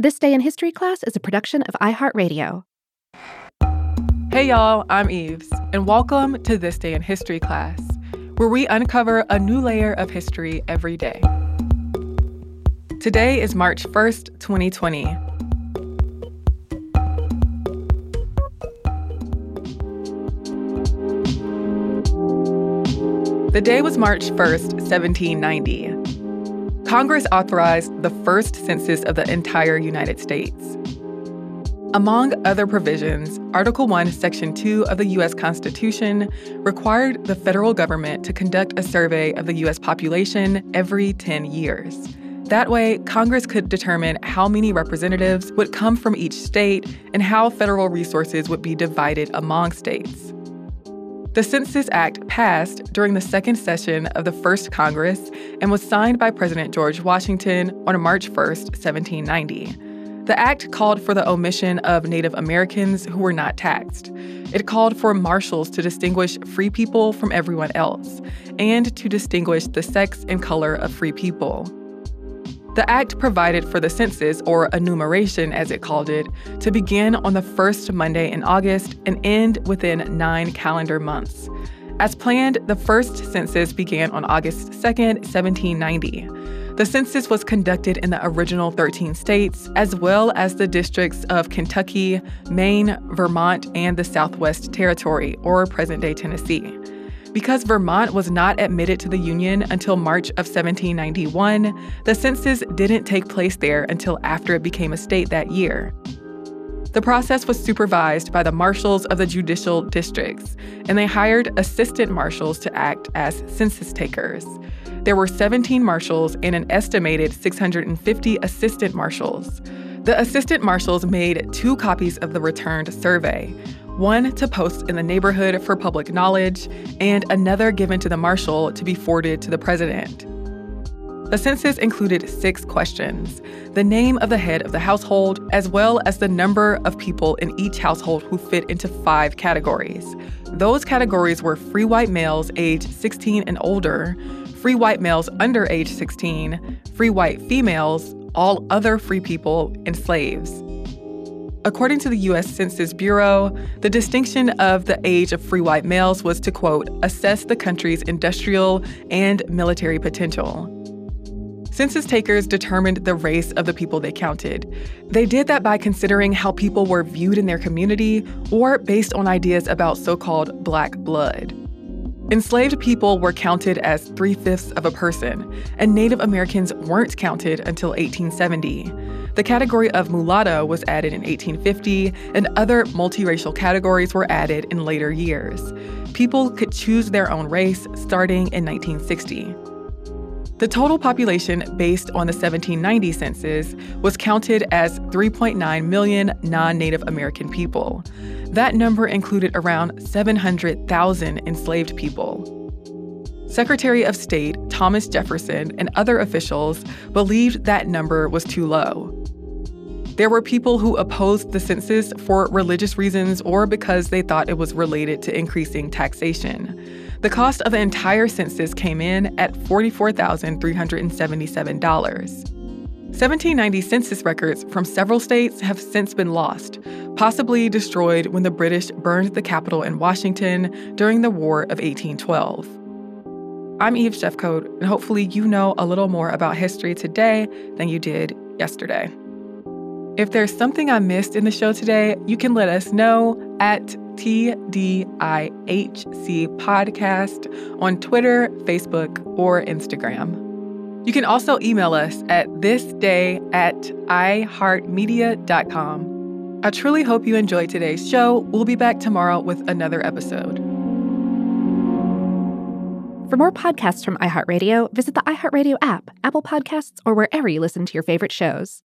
This Day in History class is a production of iHeartRadio. Hey, y'all, I'm Eves, and welcome to This Day in History class, where we uncover a new layer of history every day. Today is March 1st, 2020. The day was March 1st, 1790. Congress authorized the first census of the entire United States. Among other provisions, Article 1, Section 2 of the U.S. Constitution required the federal government to conduct a survey of the U.S. population every 10 years. That way, Congress could determine how many representatives would come from each state and how federal resources would be divided among states. The Census Act passed during the second session of the first Congress and was signed by President George Washington on March 1, 1790. The act called for the omission of Native Americans who were not taxed. It called for marshals to distinguish free people from everyone else and to distinguish the sex and color of free people. The act provided for the census, or enumeration as it called it, to begin on the first Monday in August and end within nine calendar months. As planned, the first census began on August 2nd, 1790. The census was conducted in the original 13 states, as well as the districts of Kentucky, Maine, Vermont, and the Southwest Territory, or present day Tennessee. Because Vermont was not admitted to the Union until March of 1791, the census didn't take place there until after it became a state that year. The process was supervised by the marshals of the judicial districts, and they hired assistant marshals to act as census takers. There were 17 marshals and an estimated 650 assistant marshals. The assistant marshals made two copies of the returned survey one to post in the neighborhood for public knowledge, and another given to the marshal to be forwarded to the president. The census included six questions the name of the head of the household, as well as the number of people in each household who fit into five categories. Those categories were free white males aged 16 and older, free white males under age 16, free white females, all other free people, and slaves. According to the U.S. Census Bureau, the distinction of the age of free white males was to, quote, assess the country's industrial and military potential. Census takers determined the race of the people they counted. They did that by considering how people were viewed in their community or based on ideas about so called black blood. Enslaved people were counted as three fifths of a person, and Native Americans weren't counted until 1870. The category of mulatto was added in 1850, and other multiracial categories were added in later years. People could choose their own race starting in 1960. The total population based on the 1790 census was counted as 3.9 million non Native American people. That number included around 700,000 enslaved people. Secretary of State Thomas Jefferson and other officials believed that number was too low. There were people who opposed the census for religious reasons or because they thought it was related to increasing taxation. The cost of the entire census came in at $44,377. 1790 census records from several states have since been lost, possibly destroyed when the British burned the Capitol in Washington during the War of 1812. I'm Eve Jeffcoat, and hopefully you know a little more about history today than you did yesterday. If there's something I missed in the show today, you can let us know at TDIHC Podcast on Twitter, Facebook, or Instagram. You can also email us at thisday at iheartmedia.com. I truly hope you enjoyed today's show. We'll be back tomorrow with another episode. For more podcasts from iHeartRadio, visit the iHeartRadio app, Apple Podcasts, or wherever you listen to your favorite shows.